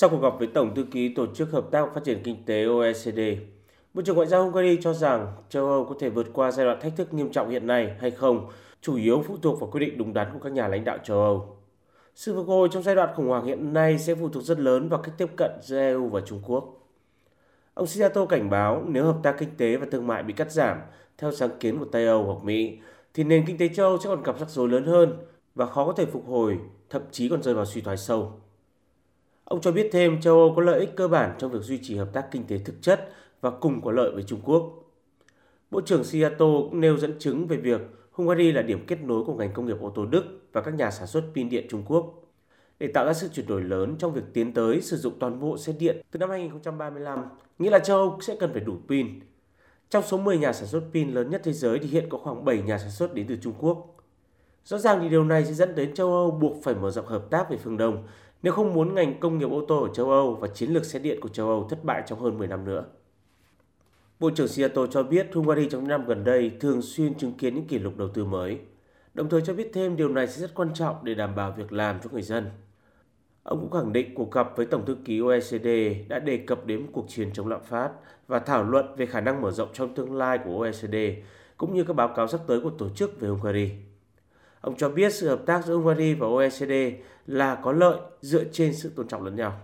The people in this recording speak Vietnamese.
Sau cuộc gặp với Tổng thư ký Tổ chức Hợp tác và Phát triển Kinh tế OECD, Bộ trưởng Ngoại giao Hungary cho rằng châu Âu có thể vượt qua giai đoạn thách thức nghiêm trọng hiện nay hay không, chủ yếu phụ thuộc vào quyết định đúng đắn của các nhà lãnh đạo châu Âu. Sự phục hồi trong giai đoạn khủng hoảng hiện nay sẽ phụ thuộc rất lớn vào cách tiếp cận giữa EU và Trung Quốc. Ông Siato cảnh báo nếu hợp tác kinh tế và thương mại bị cắt giảm theo sáng kiến của Tây Âu hoặc Mỹ, thì nền kinh tế châu Âu sẽ còn gặp rắc rối lớn hơn và khó có thể phục hồi, thậm chí còn rơi vào suy thoái sâu. Ông cho biết thêm châu Âu có lợi ích cơ bản trong việc duy trì hợp tác kinh tế thực chất và cùng có lợi với Trung Quốc. Bộ trưởng Siato cũng nêu dẫn chứng về việc Hungary là điểm kết nối của ngành công nghiệp ô tô Đức và các nhà sản xuất pin điện Trung Quốc để tạo ra sự chuyển đổi lớn trong việc tiến tới sử dụng toàn bộ xe điện từ năm 2035, nghĩa là châu Âu sẽ cần phải đủ pin. Trong số 10 nhà sản xuất pin lớn nhất thế giới thì hiện có khoảng 7 nhà sản xuất đến từ Trung Quốc. Rõ ràng thì điều này sẽ dẫn đến châu Âu buộc phải mở rộng hợp tác về phương Đông nếu không muốn ngành công nghiệp ô tô ở châu Âu và chiến lược xe điện của châu Âu thất bại trong hơn 10 năm nữa. Bộ trưởng Seattle cho biết Hungary trong những năm gần đây thường xuyên chứng kiến những kỷ lục đầu tư mới. Đồng thời cho biết thêm điều này sẽ rất quan trọng để đảm bảo việc làm cho người dân. Ông cũng khẳng định cuộc gặp với Tổng thư ký OECD đã đề cập đến cuộc chiến chống lạm phát và thảo luận về khả năng mở rộng trong tương lai của OECD, cũng như các báo cáo sắp tới của tổ chức về Hungary. Ông cho biết sự hợp tác giữa Hungary và OECD là có lợi dựa trên sự tôn trọng lẫn nhau.